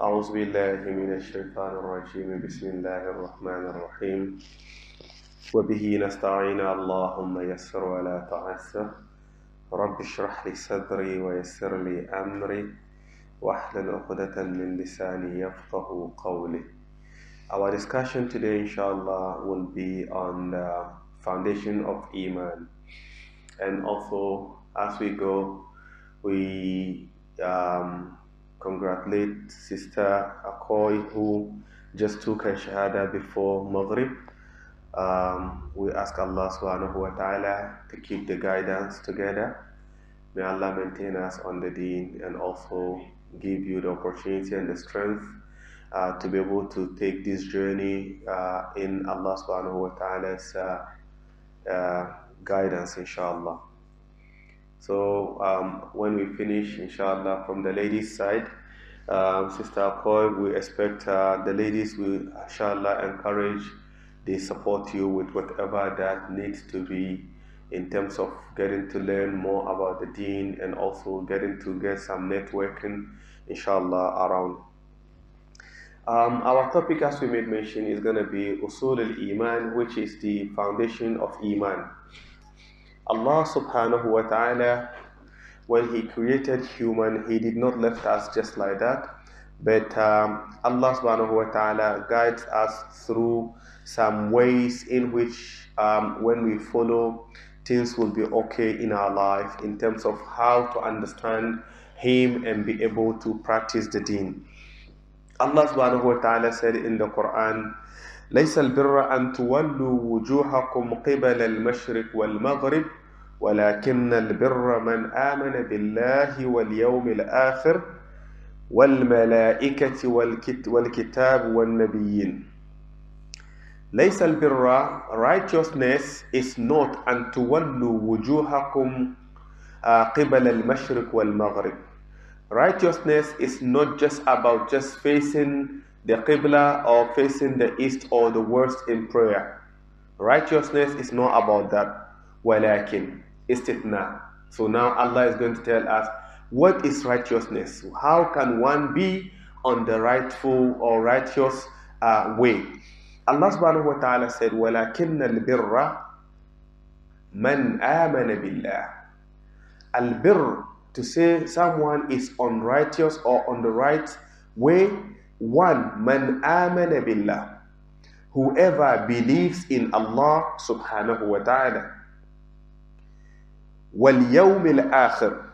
أعوذ بالله من الشيطان الرجيم. بسم الله الرحمن الرحيم. وبه نستعين. اللهم يسر ولا تعسر. رب اشرح لي صدري ويسر لي أمري. واحلل عقدة من لساني يفقه قولي. Our discussion today inshallah will be on the foundation of Iman. And also as we go we um, congratulate Sister Akoy who just took her Shahada before Maghrib. Um, we ask Allah subhanahu wa ta'ala to keep the guidance together. May Allah maintain us on the deen and also give you the opportunity and the strength uh, to be able to take this journey uh, in Allah subhanahu wa ta'ala's uh, uh guidance, inshallah. So um, when we finish, inshallah, from the ladies' side, um, Sister Akoy, we expect uh, the ladies will, inshallah, encourage, they support you with whatever that needs to be in terms of getting to learn more about the deen and also getting to get some networking, inshallah, around. Um, our topic, as we made mention, is going to be Usul al-Iman, which is the foundation of Iman. Allah subhanahu wa ta'ala, when He created human, He did not left us just like that. But um, Allah subhanahu wa ta'ala guides us through some ways in which um, when we follow, things will be okay in our life in terms of how to understand Him and be able to practice the deen. Allah subhanahu wa ta'ala said in the Quran, ليس البر أن تولوا وجوهكم قبل المشرق والمغرب ولكن البر من آمن بالله واليوم الآخر والملائكة والكتاب والنبيين ليس البر righteousness is not أن تولوا وجوهكم قبل المشرق والمغرب righteousness is not just about just facing the Qibla or facing the east or the west in prayer. Righteousness is not about that. Walakin, istithna. So now Allah is going to tell us what is righteousness? How can one be on the rightful or righteous uh, way? Allah subhanahu wa ta'ala said, وَلَكِنَّ الْبِرَّ مَنْ آمَنَ بِاللَّهِ Al-birr, to say someone is unrighteous or on the right way, one, man amana billah, whoever believes in Allah subhanahu wa ta'ala, yawmil akhir,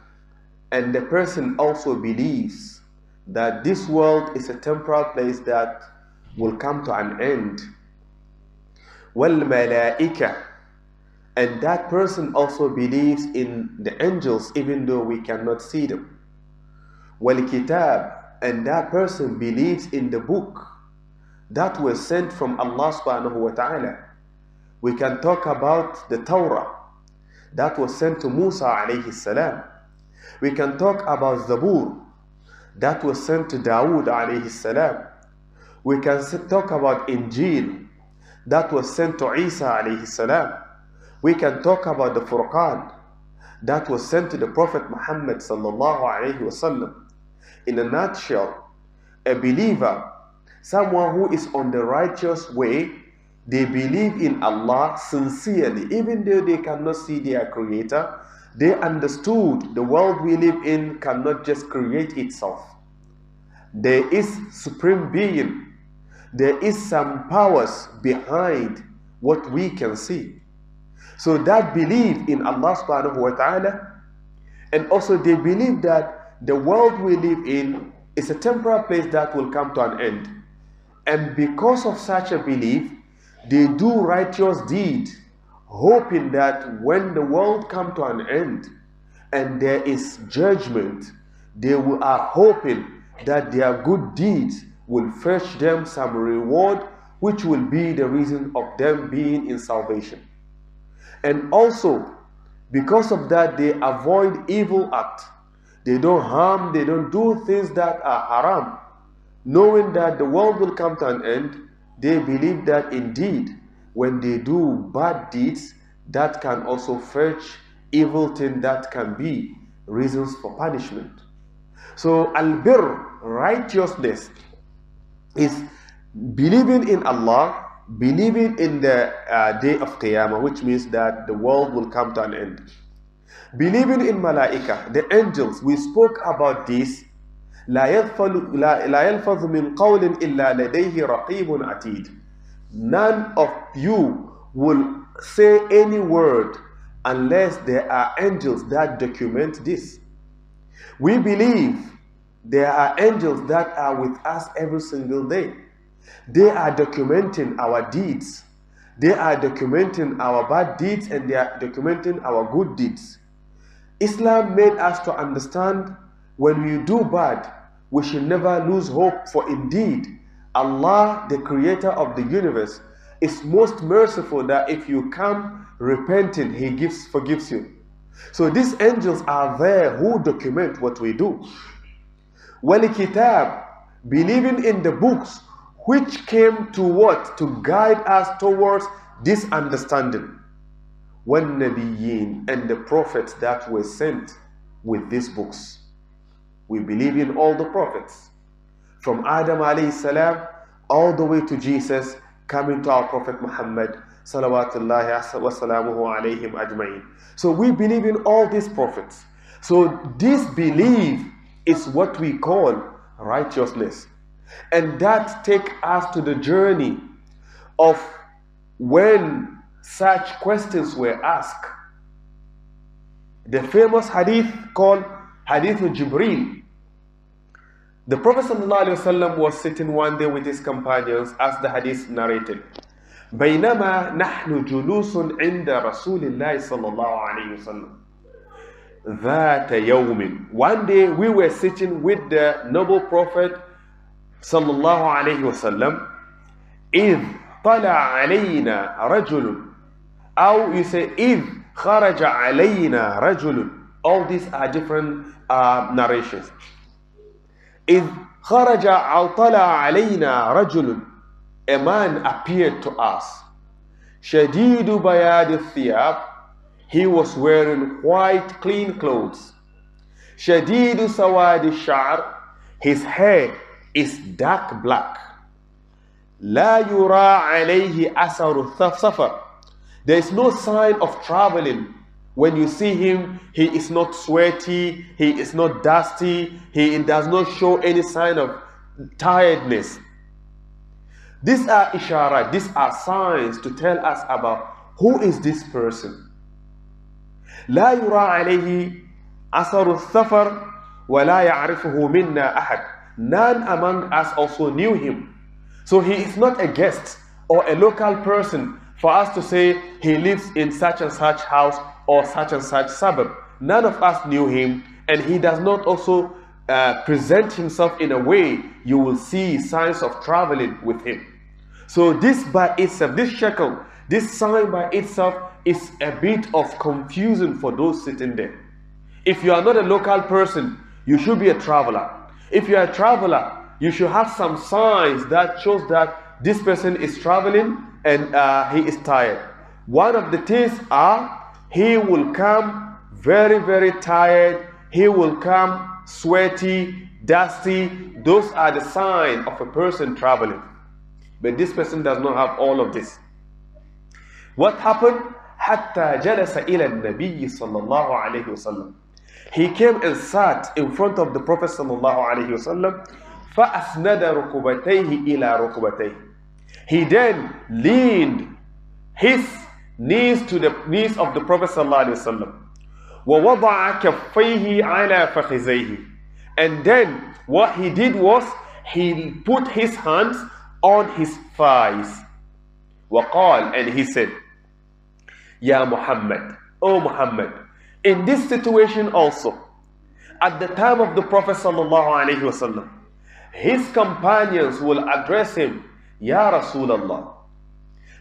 and the person also believes that this world is a temporal place that will come to an end. Malaika, and that person also believes in the angels even though we cannot see them. Kitab, and that person believes in the book that was sent from Allah subhanahu wa ta'ala. We can talk about the Torah that was sent to Musa alayhi salam. We can talk about Zabur that was sent to Dawood alayhi salam. We can talk about Injil that was sent to Isa alayhi salam. We can talk about the Furqan that was sent to the Prophet Muhammad sallallahu alayhi wasallam. In a nutshell, a believer, someone who is on the righteous way, they believe in Allah sincerely, even though they cannot see their Creator. They understood the world we live in cannot just create itself. There is supreme being. There is some powers behind what we can see. So that belief in Allah subhanahu wa ta'ala, and also they believe that the world we live in is a temporal place that will come to an end. And because of such a belief, they do righteous deeds, hoping that when the world come to an end and there is judgment, they are hoping that their good deeds will fetch them some reward, which will be the reason of them being in salvation. And also, because of that, they avoid evil acts. They don't harm, they don't do things that are haram. Knowing that the world will come to an end, they believe that indeed, when they do bad deeds, that can also fetch evil things that can be reasons for punishment. So al-birr, righteousness, is believing in Allah, believing in the uh, day of Qiyamah, which means that the world will come to an end. Believing in Malaika, the angels, we spoke about this. لا يلفظ من قول إلا لديه رقيب عتيد. None of you will say any word unless there are angels that document this. We believe there are angels that are with us every single day. They are documenting our deeds. They are documenting our bad deeds and they are documenting our good deeds. Islam made us to understand when we do bad, we should never lose hope, for indeed, Allah, the creator of the universe, is most merciful that if you come repenting, He gives, forgives you. So these angels are there who document what we do. Wal-Kitab, believing in the books which came to what? To guide us towards this understanding. When Nabiyyin and the prophets that were sent with these books. We believe in all the prophets. From Adam alayhi salam all the way to Jesus coming to our Prophet Muhammad salawatullahi wasalamuhu alayhim ajma'in. So we believe in all these prophets. So this belief is what we call righteousness. And that take us to the journey of when such questions were asked. The famous hadith called Hadith Jibreel. The Prophet ﷺ was sitting one day with his companions as the hadith narrated. بينما نحن جلوس عند رسول الله صلى الله عليه وسلم ذات يوم One day we were sitting with the noble prophet صلى الله عليه وسلم إذ طلع علينا رجل أو you say إذ خرج علينا رجل all these are different uh, narrations إذ خرج أو طلع علينا رجل a man appeared to us. Shadidu bayad thiyab, he was wearing white clean clothes. Shadidu sawadi sha'r, his hair is dark black. La yura alayhi asaru safar. There is no sign of traveling. When you see him, he is not sweaty, he is not dusty, he does not show any sign of tiredness. These are ishara, these are signs to tell us about who is this person. لا يرى عليه أثر السفر ولا يعرفه منا أحد. None among us also knew him. So he is not a guest or a local person for us to say he lives in such and such house or such and such suburb. None of us knew him and he does not also uh, present himself in a way you will see signs of traveling with him. So this by itself, this shekel, this sign by itself is a bit of confusion for those sitting there. If you are not a local person, you should be a traveler. If you are a traveler, you should have some signs that shows that this person is traveling and uh, he is tired. One of the things are he will come very, very tired. He will come sweaty, dusty. Those are the signs of a person traveling. But this person does not have all of this. What happened? حتى جلس إلى النبي صلى الله عليه وسلم. He came and sat in front of the Prophet صلى الله عليه وسلم فأسند ركبتيه إلى ركبتيه. He then leaned his knees to the knees of the Prophet صلى الله عليه وسلم. ووضع كفيه على فخذيه. And then what he did was he put his hands on his thighs. وقال and he said, Ya Muhammad, O Muhammad, in this situation also, at the time of the Prophet sallallahu alaihi wasallam, his companions will address him, Ya Rasulullah.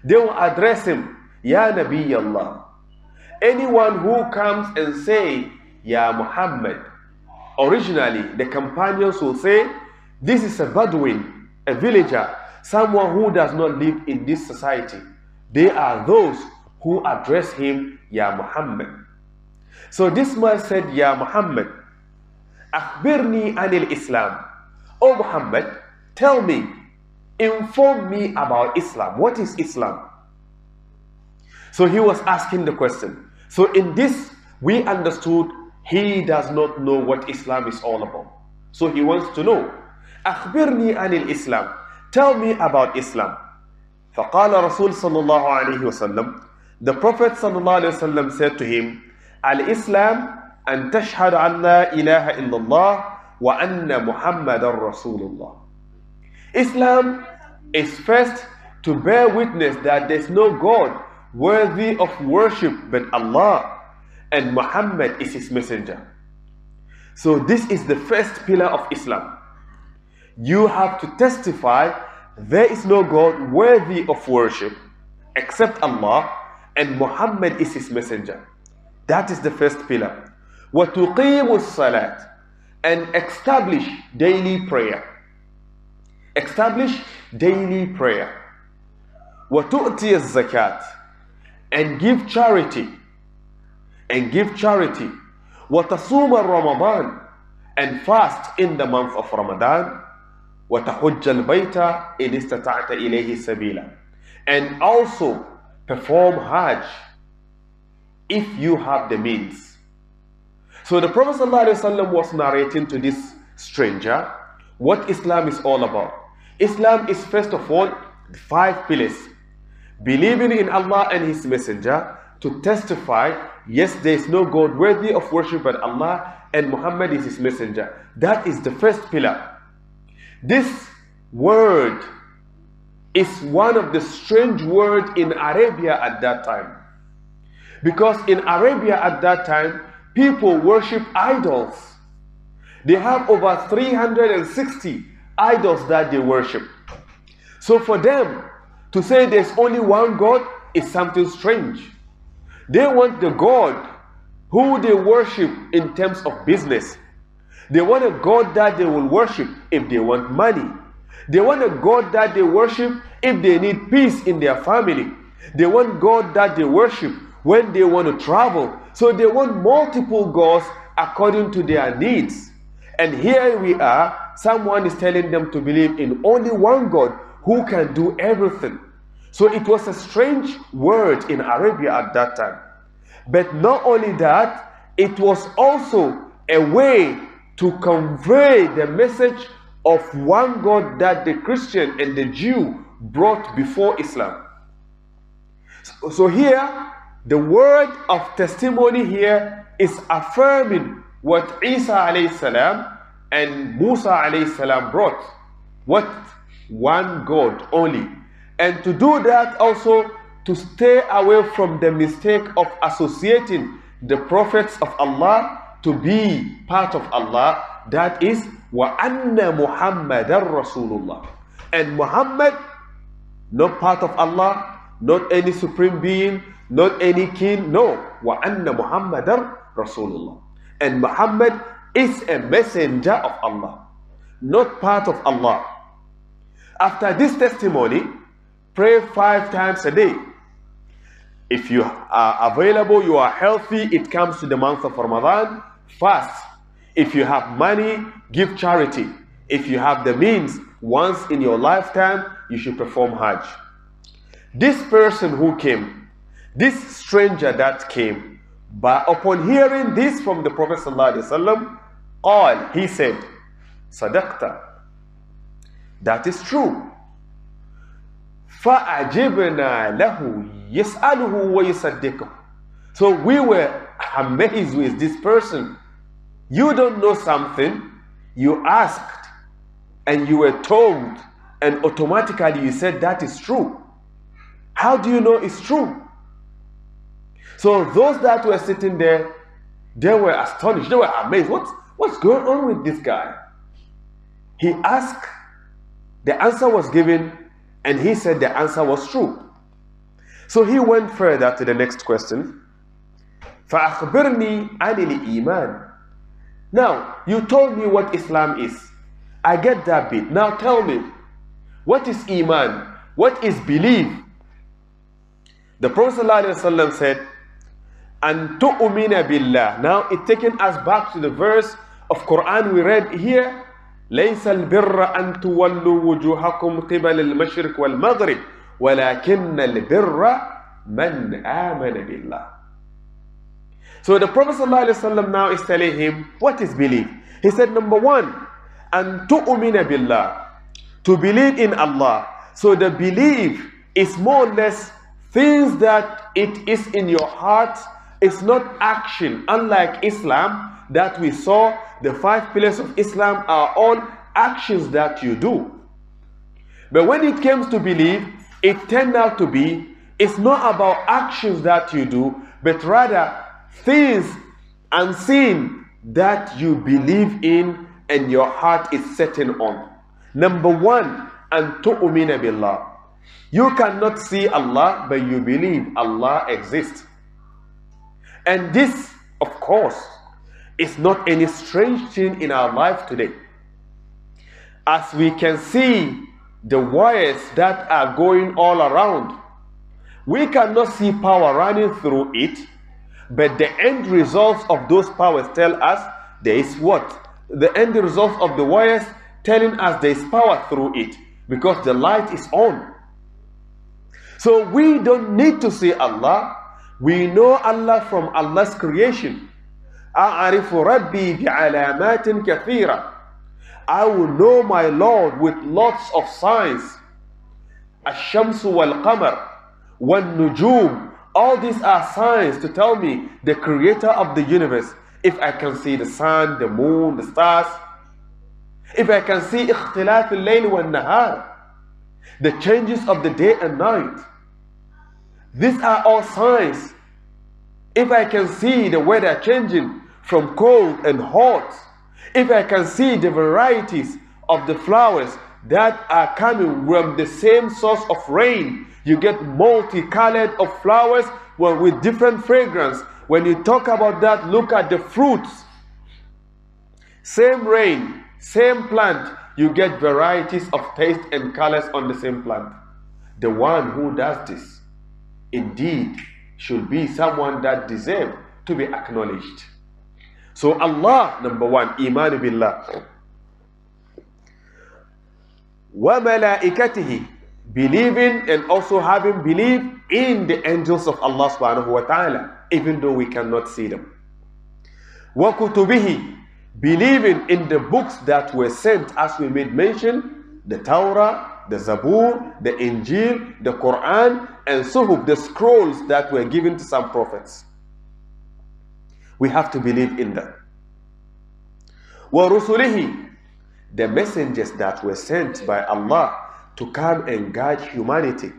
They will address him, Ya Nabi Allah. Anyone who comes and say, Ya Muhammad, originally the companions will say, this is a Bedouin, a villager, someone who does not live in this society. They are those who address him, Ya Muhammad. So this man said, Ya Muhammad, Akhbirni anil Islam. O Muhammad, tell me, inform me about Islam. What is Islam? So he was asking the question. So in this, we understood he does not know what Islam is all about. So he wants to know. أخبرني عن الإسلام. Tell me about Islam. فقال رسول صلى الله عليه وسلم The Prophet صلى الله عليه وسلم said to him الإسلام أن تشهد أن لا إله إلا الله وأن محمد رسول الله Islam is first to bear witness that there is no God worthy of worship but Allah and Muhammad is his messenger. So this is the first pillar of Islam. You have to testify there is no God worthy of worship except Allah and Muhammad is his messenger. That is the first pillar. وَتُقِيمُ الصَّلَاةِ And establish daily prayer. Establish daily prayer. وَتُؤْتِيَ الزَّكَاةِ And give charity. And give charity. وَتَصُومَ Ramadan And fast in the month of Ramadan. وَتَحُجَّ الْبَيْتَ إِنِ اسْتَطَعْتَ إِلَيْهِ سَبِيلًا And also perform Hajj if you have the means. So the Prophet ﷺ was narrating to this stranger what Islam is all about. Islam is first of all five pillars. Believing in Allah and His Messenger to testify, yes, there is no God worthy of worship but Allah and Muhammad is His Messenger. That is the first pillar. This word is one of the strange words in Arabia at that time. Because in Arabia at that time, people worship idols. They have over 360 idols that they worship. So for them to say there's only one God is something strange. They want the God who they worship in terms of business. They want a God that they will worship if they want money. They want a God that they worship if they need peace in their family. They want God that they worship when they want to travel. So they want multiple gods according to their needs. And here we are, someone is telling them to believe in only one God who can do everything. So it was a strange word in Arabia at that time. But not only that, it was also a way to convey the message of one God that the Christian and the Jew brought before Islam. So, here, the word of testimony here is affirming what Isa alayhi and Musa alayhi brought. What? One God only. And to do that also to stay away from the mistake of associating the prophets of Allah to be part of Allah. That is wa anna Muhammadan Rasulullah. And Muhammad, not part of Allah, not any supreme being, not any king, no. Wa anna Muhammadan Rasulullah. And Muhammad is a messenger of Allah, not part of Allah. After this testimony, pray five times a day. If you are available, you are healthy, it comes to the month of Ramadan, fast. If you have money, give charity. If you have the means, once in your lifetime, you should perform Hajj. This person who came, this stranger that came, but upon hearing this from the Prophet ﷺ, all he said, Sadaqta. That is true. فَأَجِبْنَا لَهُ يَسْأَلُهُ وَيُصَدِّقُهُ So we were amazed with this person. You don't know something, you asked, and you were told, and automatically you said that is true. How do you know it's true? So those that were sitting there, they were astonished, they were amazed. What's, what's going on with this guy? He asked, the answer was given, and he said the answer was true. So he went further to the next question. فَأَخْبِرْنِي عَنِ الْإِيمَانِ Now, you told me what Islam is. I get that bit. Now tell me, what is Iman? What is belief? The Prophet ﷺ said, and tu'mina billah. Now it taken us back to the verse of Quran we read here ليس البر أن تولوا وجوهكم قبل المشرق والمغرب ولكن البر من آمن بالله So the Prophet ﷺ now is telling him what is belief. He said number one, أن تؤمن بالله to believe in Allah. So the belief is more or less things that it is in your heart. It's not action. Unlike Islam that we saw, the five pillars of Islam are all actions that you do. But when it comes to belief, it turned out to be it's not about actions that you do, but rather things unseen that you believe in and your heart is setting on. Number one, and tu'mina billah. You cannot see Allah, but you believe Allah exists. And this, of course, is not any strange thing in our life today. As we can see the wires that are going all around, we cannot see power running through it, but the end results of those powers tell us there is what? The end results of the wires telling us there is power through it because the light is on. So we don't need to see Allah. We know Allah from Allah's creation. أعرف ربي بعلامات كثيرة I will know my Lord with lots of signs. الشمس والقمر والنجوم All these are signs to tell me the creator of the universe. If I can see the sun, the moon, the stars. If I can see اختلاف الليل والنهار. The changes of the day and night. These are all signs. If I can see the weather changing from cold and hot, if I can see the varieties of the flowers that are coming from the same source of rain, you get multicolored of flowers well, with different fragrance. When you talk about that, look at the fruits. Same rain, same plant, you get varieties of taste and colors on the same plant. The one who does this indeed should be someone that deserves to be acknowledged. So Allah, number one, iman billah. Wa malaikatihi, believing and also having belief in the angels of Allah subhanahu wa ta'ala, even though we cannot see them. Wa kutubihi, believing in the books that were sent as we made mention, the Torah, the Zabur, the Injil, the Quran, and Suhub, the scrolls that were given to some prophets. We have to believe in them. وَرُسُلِهِ The messengers that were sent by Allah to come and guide humanity.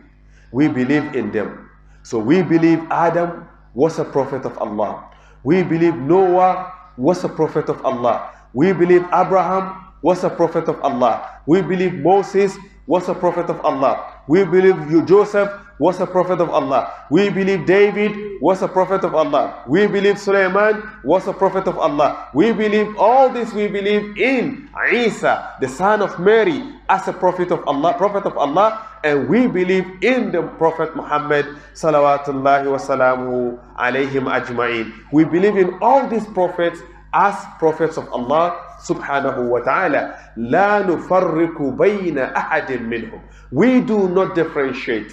We believe in them. So we believe Adam was a prophet of Allah. We believe Noah was a prophet of Allah. We believe Abraham was a prophet of Allah. We believe Moses was a prophet of Allah. We believe you Joseph was a prophet of Allah. We believe David was a prophet of Allah. We believe Sulaiman was a prophet of Allah. We believe all this we believe in Isa, the son of Mary, as a prophet of Allah, prophet of Allah, and we believe in the Prophet Muhammad salawatullahi wasalamu alayhim ajma'in. We believe in all these prophets as prophets of Allah subhanahu wa ta'ala. لا نفرق بين أحد منهم. We do not differentiate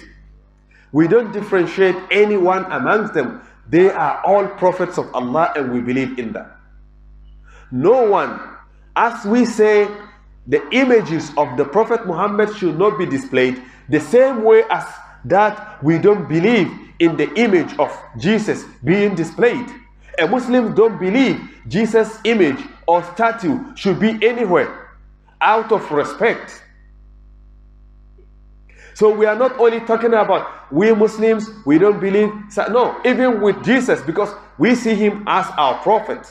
we don't differentiate anyone amongst them. They are all prophets of Allah and we believe in them. No one, as we say, the images of the Prophet Muhammad should not be displayed the same way as that we don't believe in the image of Jesus being displayed. And Muslims don't believe Jesus' image or statue should be anywhere out of respect. So we are not only talking about we Muslims, we don't believe. No, even with Jesus, because we see him as our prophet.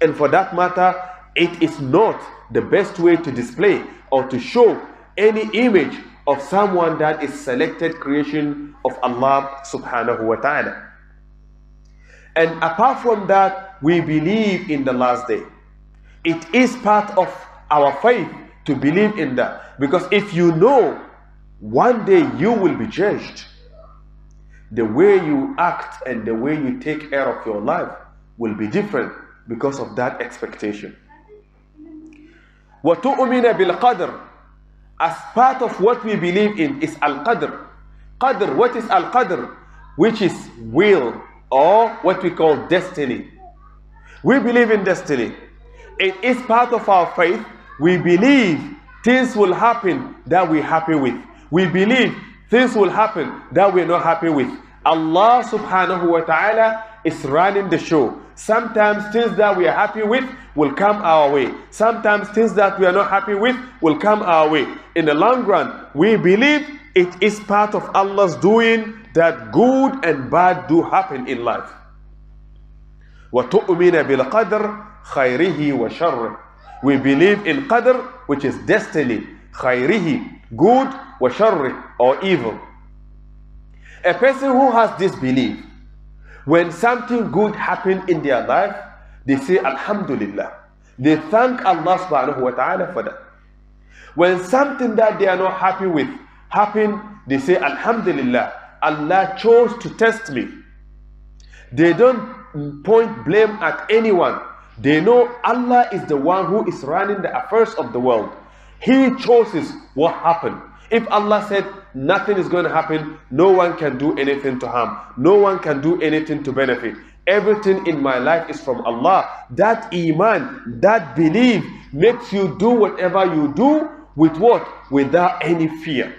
And for that matter, it is not the best way to display or to show any image of someone that is selected creation of Allah subhanahu wa ta'ala. And apart from that, we believe in the last day. It is part of our faith to believe in that. Because if you know one day you will be judged. The way you act and the way you take care of your life will be different because of that expectation. وَتُؤْمِنَ بِالْقَدْرِ As part of what we believe in is Al-Qadr. Qadr, what is Al-Qadr? Which is will or what we call destiny. We believe in destiny. It is part of our faith. We believe things will happen that we're happy with. We believe things will happen that we're not happy with. Allah subhanahu wa ta'ala is running the show. Sometimes things that we are happy with will come our way. Sometimes things that we are not happy with will come our way. In the long run, we believe it is part of Allah's doing that good and bad do happen in life. وَتُؤْمِنَ بِالْقَدْرِ خَيْرِهِ وَشَرِّهِ We believe in qadr, which is destiny. خَيْرِهِ good or sharri or evil. A person who has this belief, when something good happened in their life, they say Alhamdulillah. They thank Allah subhanahu wa ta'ala for that. When something that they are not happy with happened, they say Alhamdulillah. Allah chose to test me. They don't point blame at anyone. They know Allah is the one who is running the affairs of the world. He chooses what happened. If Allah said nothing is going to happen, no one can do anything to harm. No one can do anything to benefit. Everything in my life is from Allah. That iman, that belief makes you do whatever you do with what? Without any fear.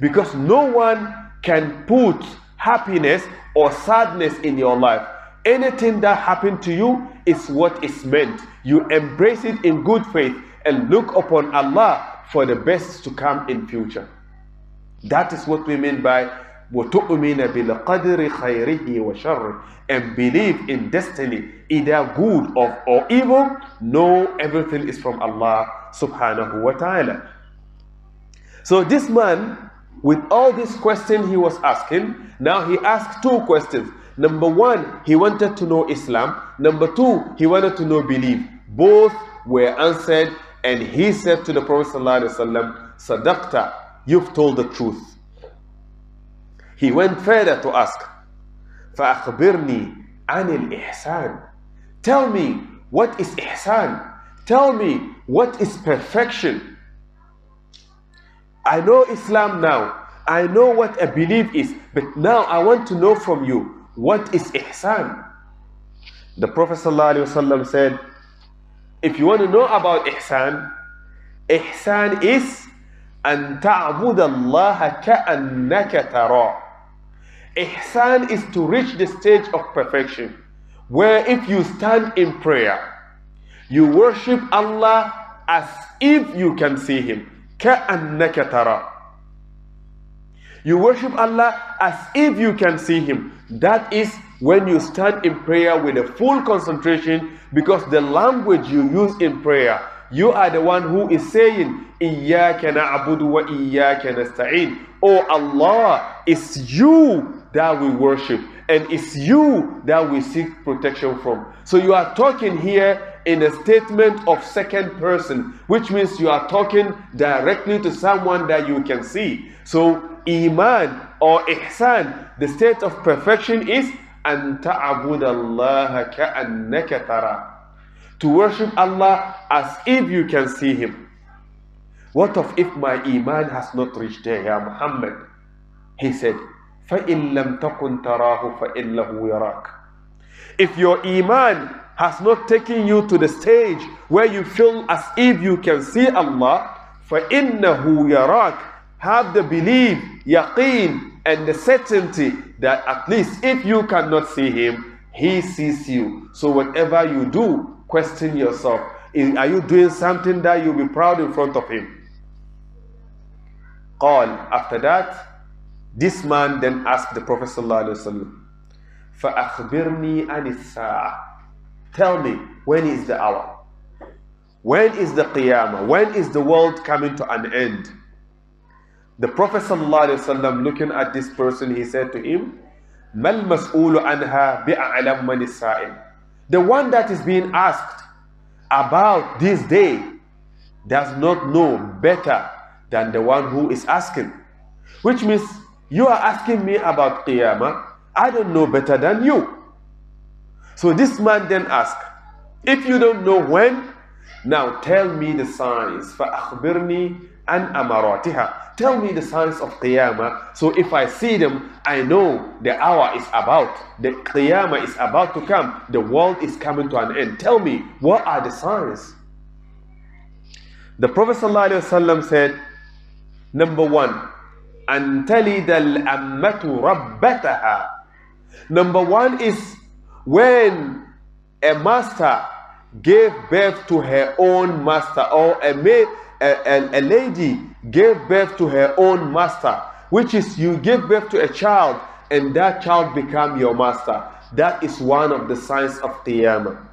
Because no one can put happiness or sadness in your life. Anything that happened to you is what is meant. You embrace it in good faith and look upon Allah for the best to come in future. That is what we mean by وَتُؤْمِنَ بِالْقَدْرِ خَيْرِهِ وَشَرِّهِ and believe in destiny, either good or, or evil, know everything is from Allah subhanahu wa ta'ala. So this man, with all these questions he was asking, now he asked two questions. Number one, he wanted to know Islam. Number two, he wanted to know belief. Both were answered and he said to the Prophet ﷺ, Sadaqta, you've told the truth. He went further to ask, فَأَخْبِرْنِي عَنِ الْإِحْسَانِ Tell me, what is ihsan? Tell me, what is perfection? I know Islam now. I know what a belief is. But now I want to know from you, what is ihsan? The Prophet ﷺ said, if you want to know about ihsan, ihsan is أن تعبد الله كأنك تراه. Ihsan is to reach the stage of perfection where if you stand in prayer, you worship Allah as if you can see Him. كأنك تراه. You worship Allah as if you can see Him. That is when you stand in prayer with a full concentration because the language you use in prayer, you are the one who is saying, Iyaka na'budu wa iyaka nasta'in. Oh Allah, it's you that we worship and it's you that we seek protection from. So you are talking here in a statement of second person, which means you are talking directly to someone that you can see. So Iman or Ihsan, the state of perfection is أن تعبد الله كأنك ترى. To worship Allah as if you can see him. What of if my iman has not reached there يا Muhammad? He said فإن لم تكن تراه فإنه يراك. If your iman has not taken you to the stage where you feel as if you can see Allah فإنه يراك. Have the belief yaqeen and the certainty that at least if you cannot see Him, He sees you. So whatever you do, question yourself. Are you doing something that you'll be proud in front of Him? قال after that this man then asked the Prophet ﷺ فأخبرني عن الساعة Tell me when is the hour? When is the Qiyamah? When is the world coming to an end? The Prophet ﷺ looking at this person, he said to him, مَا الْمَسْئُولُ عَنْهَا بِأَعْلَمَ مَنِ السَّائِلِ The one that is being asked about this day does not know better than the one who is asking. Which means you are asking me about Qiyamah, I don't know better than you. So this man then asked, If you don't know when, now tell me the signs. فَأَخْبِرْنِي an amaratiha. Tell me the signs of Qiyamah. So if I see them, I know the hour is about. The Qiyamah is about to come. The world is coming to an end. Tell me, what are the signs? The Prophet ﷺ said, number one, أن تلد الأمة ربتها. Number one is when a master gave birth to her own master or a, a, a, lady gave birth to her own master, which is you give birth to a child and that child become your master. That is one of the signs of Qiyamah.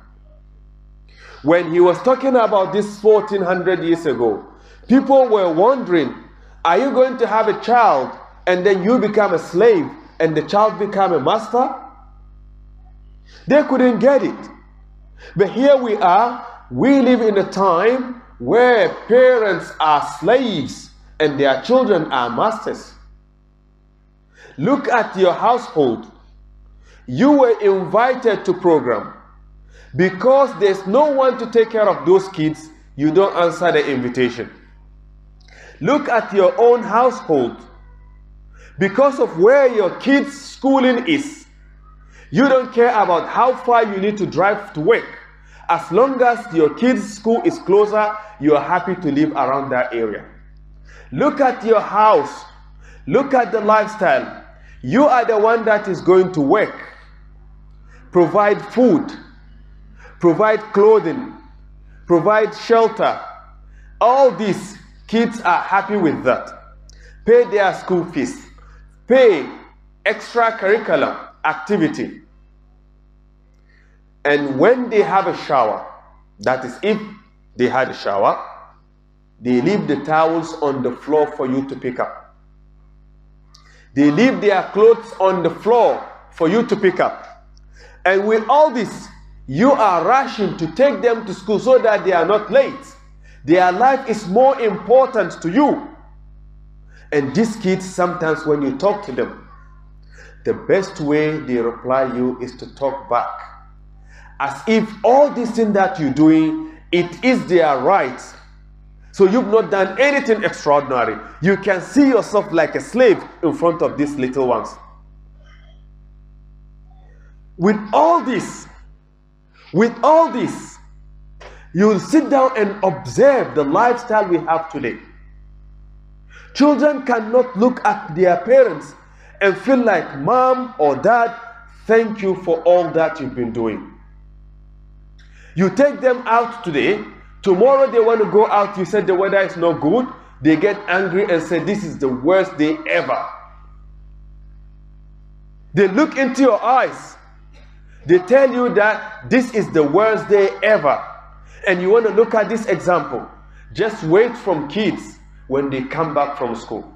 When he was talking about this 1400 years ago, people were wondering, are you going to have a child and then you become a slave and the child become a master? They couldn't get it. But here we are, we live in a time where parents are slaves and their children are masters. Look at your household. You were invited to program. Because there's no one to take care of those kids, you don't answer the invitation. Look at your own household. Because of where your kids' schooling is, you don't care about how far you need to drive to work. As long as your kids' school is closer, you are happy to live around that area. Look at your house. Look at the lifestyle. You are the one that is going to work, provide food, provide clothing, provide shelter. All these kids are happy with that. Pay their school fees, pay extra curriculum activity. And when they have a shower, that is, if they had a shower, they leave the towels on the floor for you to pick up. They leave their clothes on the floor for you to pick up. And with all this, you are rushing to take them to school so that they are not late. Their life is more important to you. And these kids, sometimes when you talk to them, the best way they reply you is to talk back as if all this thing that you're doing, it is their right. So you've not done anything extraordinary. You can see yourself like a slave in front of these little ones. With all this, with all this, you'll sit down and observe the lifestyle we have today. Children cannot look at their parents and feel like, Mom or Dad, thank you for all that you've been doing. You take them out today, tomorrow they want to go out, you said the weather is not good, they get angry and say, This is the worst day ever. They look into your eyes, they tell you that this is the worst day ever. And you want to look at this example. Just wait from kids when they come back from school.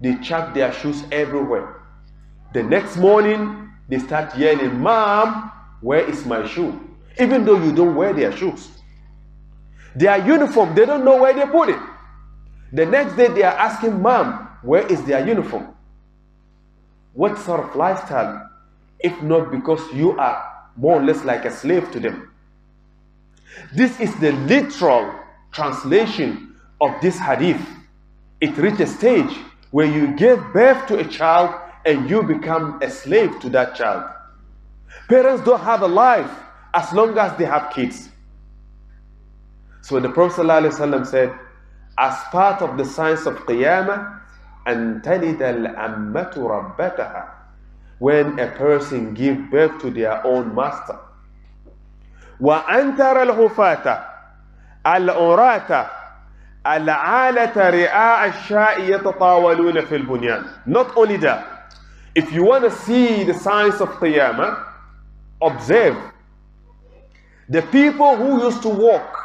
They chuck their shoes everywhere. The next morning, they start yelling, Mom, where is my shoe? Even though you don't wear their shoes. Their uniform, they don't know where they put it. The next day they are asking, Mom, where is their uniform? What sort of lifestyle? If not because you are more or less like a slave to them. This is the literal translation of this hadith. It reached a stage where you give birth to a child and you become a slave to that child. Parents don't have a life as long as they have kids. So the Prophet ﷺ said, as part of the signs of Qiyamah, أن تلد الأمة ربتها when a person give birth to their own master. وأن ترى الحفاة العراة العالة رعاء الشاء يتطاولون في البنيان. Not only that, if you want to see the signs of Qiyamah, observe the people who used to walk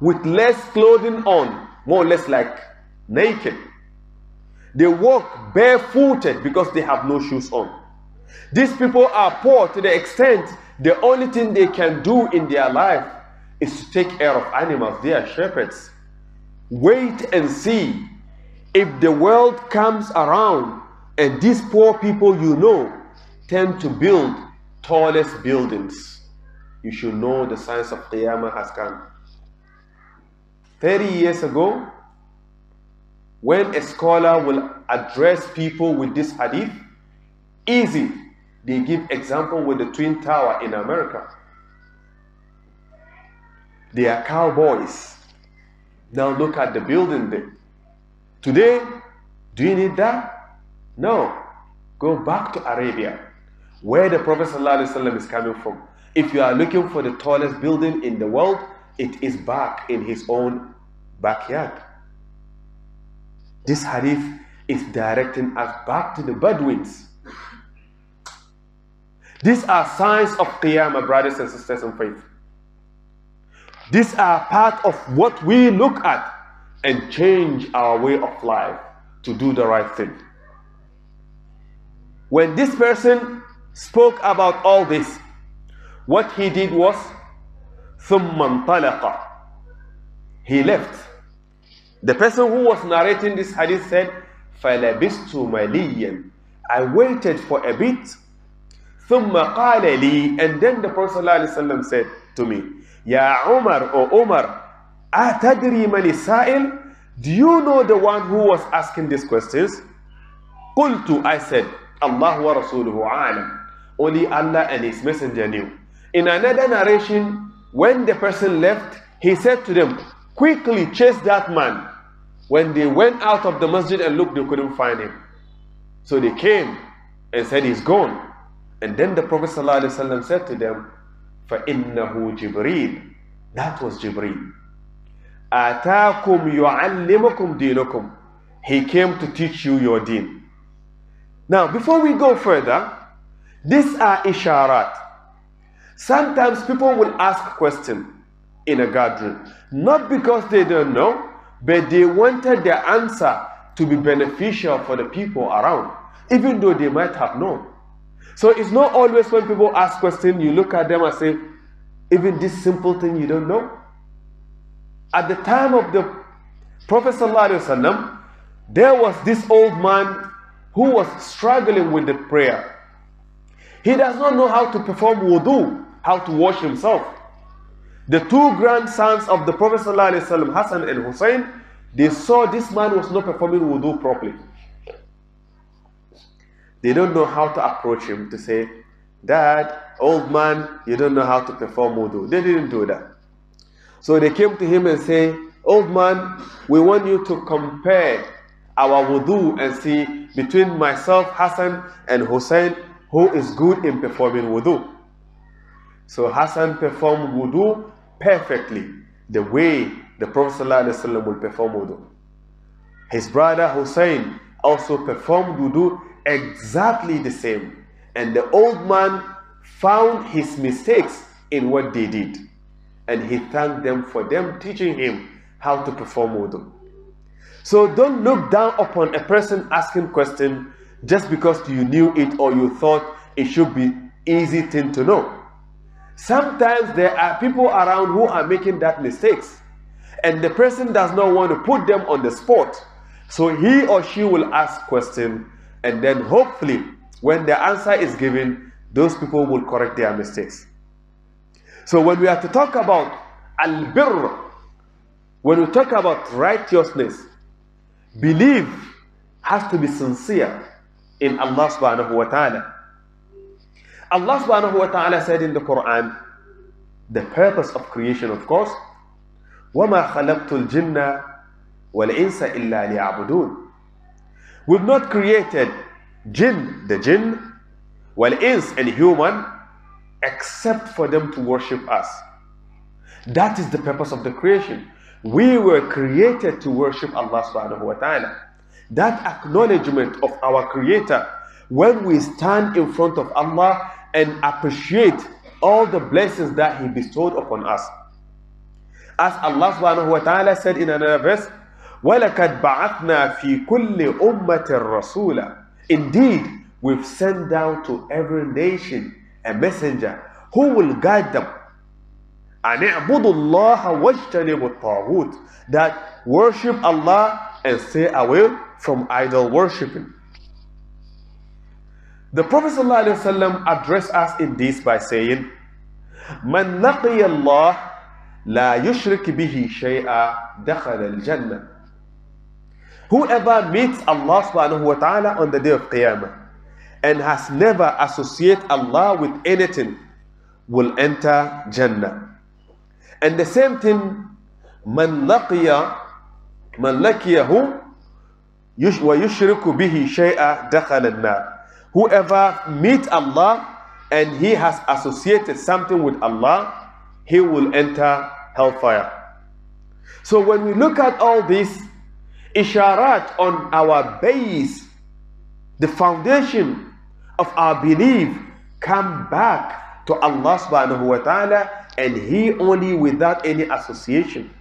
with less clothing on, more or less like naked, they walk barefooted because they have no shoes on. These people are poor to the extent the only thing they can do in their life is to take care of animals. They are shepherds. Wait and see if the world comes around and these poor people you know tend to build tallest buildings, you should know the signs of Qiyamah has come. 30 years ago, when a scholar will address people with this hadith, easy, they give example with the Twin Tower in America. They are cowboys. Now look at the building there. Today, do you need that? No. Go back to Arabia, where the Prophet ﷺ is coming from. If you are looking for the tallest building in the world, it is back in his own backyard. This hadith is directing us back to the Bedouins. These are signs of Qiyamah, brothers and sisters in faith. These are part of what we look at and change our way of life to do the right thing. When this person spoke about all this, what he did was ثم انطلق he left the person who was narrating this hadith said فلبست مليا I waited for a bit ثم قال لي and then the Prophet ﷺ said to me يا عمر or Umar أتدري من السائل do you know the one who was asking these questions قلت I said Allah wa rasuluhu alam. Only Allah and His Messenger knew. In another narration, when the person left, he said to them, quickly chase that man. When they went out of the masjid and looked, they couldn't find him. So they came and said, he's gone. And then the Prophet ﷺ said to them, فَإِنَّهُ جِبْرِيلٌ That was Jibreel. آتَاكُمْ يُعَلِّمُكُمْ دِينُكُمْ He came to teach you your deen. Now, before we go further, these are isharat. Sometimes people will ask a question in a gathering, not because they don't know, but they wanted their answer to be beneficial for the people around, even though they might have known. So it's not always when people ask questions, you look at them and say, even this simple thing you don't know. At the time of the Prophet ﷺ, there was this old man who was struggling with the prayer. He does not know how to perform wudu, how to wash himself. The two grandsons of the Prophet ﷺ, Hassan and Hussein, they saw this man was not performing wudu properly. They don't know how to approach him to say, Dad, old man, you don't know how to perform wudu. They didn't do that. So they came to him and say, Old man, we want you to compare our wudu and see between myself, Hassan, and Hussein, who is good in performing wudu. So Hassan performed wudu perfectly, the way the Prophet will perform wudu. His brother Hussein also performed wudu exactly the same. And the old man found his mistakes in what they did. And he thanked them for them teaching him how to perform wudu. So don't look down upon a person asking question just because you knew it or you thought it should be easy thing to know. Sometimes there are people around who are making that mistakes and the person does not want to put them on the spot. So he or she will ask question and then hopefully when the answer is given, those people will correct their mistakes. So when we have to talk about al-birr, when we talk about righteousness, Belief has to be sincere in Allah subhanahu wa ta'ala. Allah subhanahu wa ta'ala said in the Quran, the purpose of creation, of course, وَمَا خَلَقْتُ الْجِنَّ وَالْإِنسَ إِلَّا لِيَعْبُدُونَ We've not created jinn, the jinn, wal-ins and human, except for them to worship us. That is the purpose of the creation. We were created to worship Allah subhanahu wa ta'ala. That acknowledgement of our Creator when we stand in front of Allah and appreciate all the blessings that He bestowed upon us. As Allah subhanahu wa ta'ala said in another verse, وَلَكَدْ بَعَثْنَا فِي كُلِّ أُمَّةٍ رَسُولًا Indeed, we've sent down to every nation a messenger who will guide them that worship Allah and stay away from idol worshipping. The Prophet ﷺ addressed us in this by saying, من لقي الله لا يشرك به شيئا دخل الجنة Whoever meets Allah subhanahu wa ta'ala on the day of Qiyamah and has never associated Allah with anything will enter Jannah. And the same thing, من لقي من لقيه ويشرك به شيئا دخل النار Whoever meets Allah and he has associated something with Allah, he will enter hellfire. So when we look at all this, isharat on our base, the foundation of our belief, come back to Allah subhanahu wa ta'ala and He only without any association.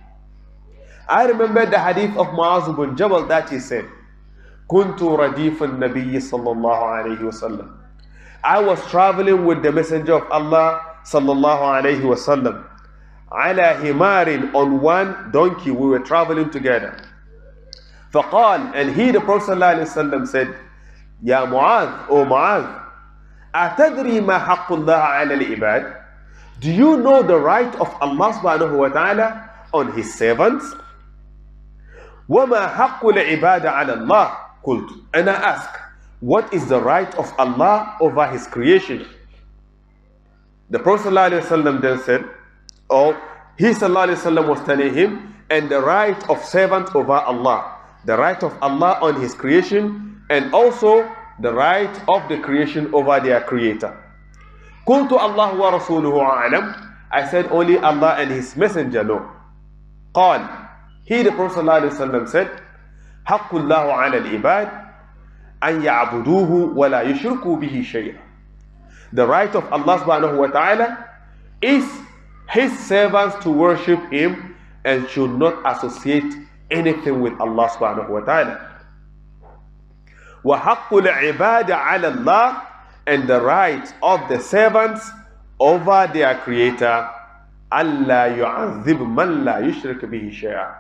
I remember the hadith of Muaz ibn Jabal that he said, كنت رديف النبي صلى الله عليه وسلم I was traveling with the messenger of Allah صلى الله عليه وسلم على حمار on one donkey we were traveling together فقال and he the Prophet صلى الله عليه وسلم said يا معاذ O معاذ أتدري ما حق الله على العباد Do you know the right of Allah wa ta'ala on his servants? وما حق العباد على الله قلت and I ask what is the right of Allah over his creation the Prophet ﷺ then said or he ﷺ was telling him and the right of servant over Allah the right of Allah on his creation and also the right of the creation over their creator قلت الله ورسوله أعلم I said only Allah and his messenger know قال he the Prophet ﷺ said حق الله على العباد أن يعبدوه ولا يشركوا به شيئا The right of Allah subhanahu wa ta'ala is his servants to worship him and should not associate anything with Allah subhanahu wa ta'ala. وحق العباد على الله and the right of the servants over their creator ألا يعذب من لا يشرك به شيئا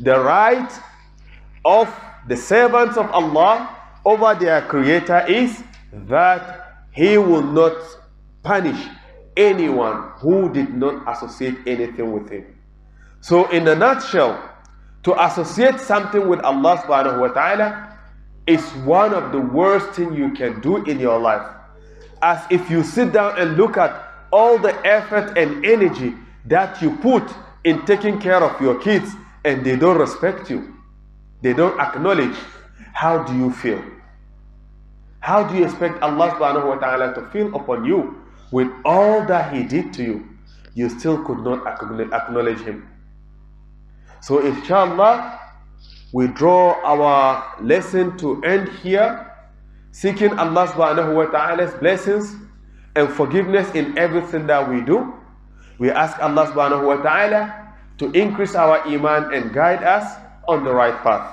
The right of the servants of Allah over their creator is that he will not punish anyone who did not associate anything with him. So in a nutshell, to associate something with Allah subhanahu wa ta'ala is one of the worst things you can do in your life. As if you sit down and look at all the effort and energy that you put in taking care of your kids and they don't respect you. They don't acknowledge. How do you feel? How do you expect Allah subhanahu wa ta'ala to feel upon you with all that He did to you? You still could not acknowledge Him. So, inshallah, we draw our lesson to end here, seeking Allah subhanahu wa ta'ala's blessings and forgiveness in everything that we do. We ask Allah subhanahu wa ta'ala to increase our iman and guide us on the right path.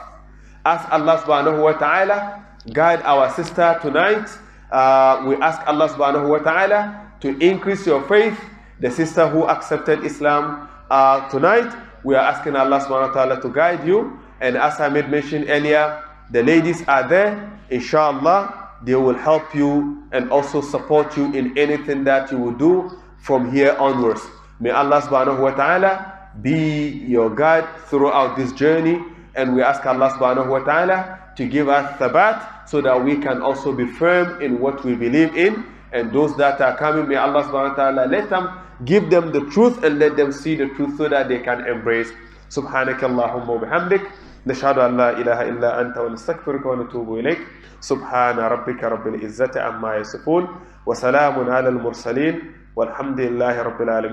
Ask Allah subhanahu wa ta'ala guide our sister tonight. Uh, we ask Allah subhanahu wa ta'ala to increase your faith. The sister who accepted Islam uh, tonight, we are asking Allah subhanahu wa ta'ala to guide you. And as I made mention earlier, the ladies are there. Inshallah, they will help you and also support you in anything that you will do from here onwards. May Allah subhanahu wa ta'ala be your guide throughout this journey. And we ask Allah subhanahu wa ta'ala to give us thabat so that we can also be firm in what we believe in. And those that are coming, may Allah subhanahu wa ta'ala let them give them the truth and let them see the truth so that they can embrace. سبحانك اللهم وبحمدك نشهد أن لا إله إلا أنت ونستغفرك ونتوب إليك سبحان ربك رب العزة عما يصفون وسلام على المرسلين والحمد لله رب العالمين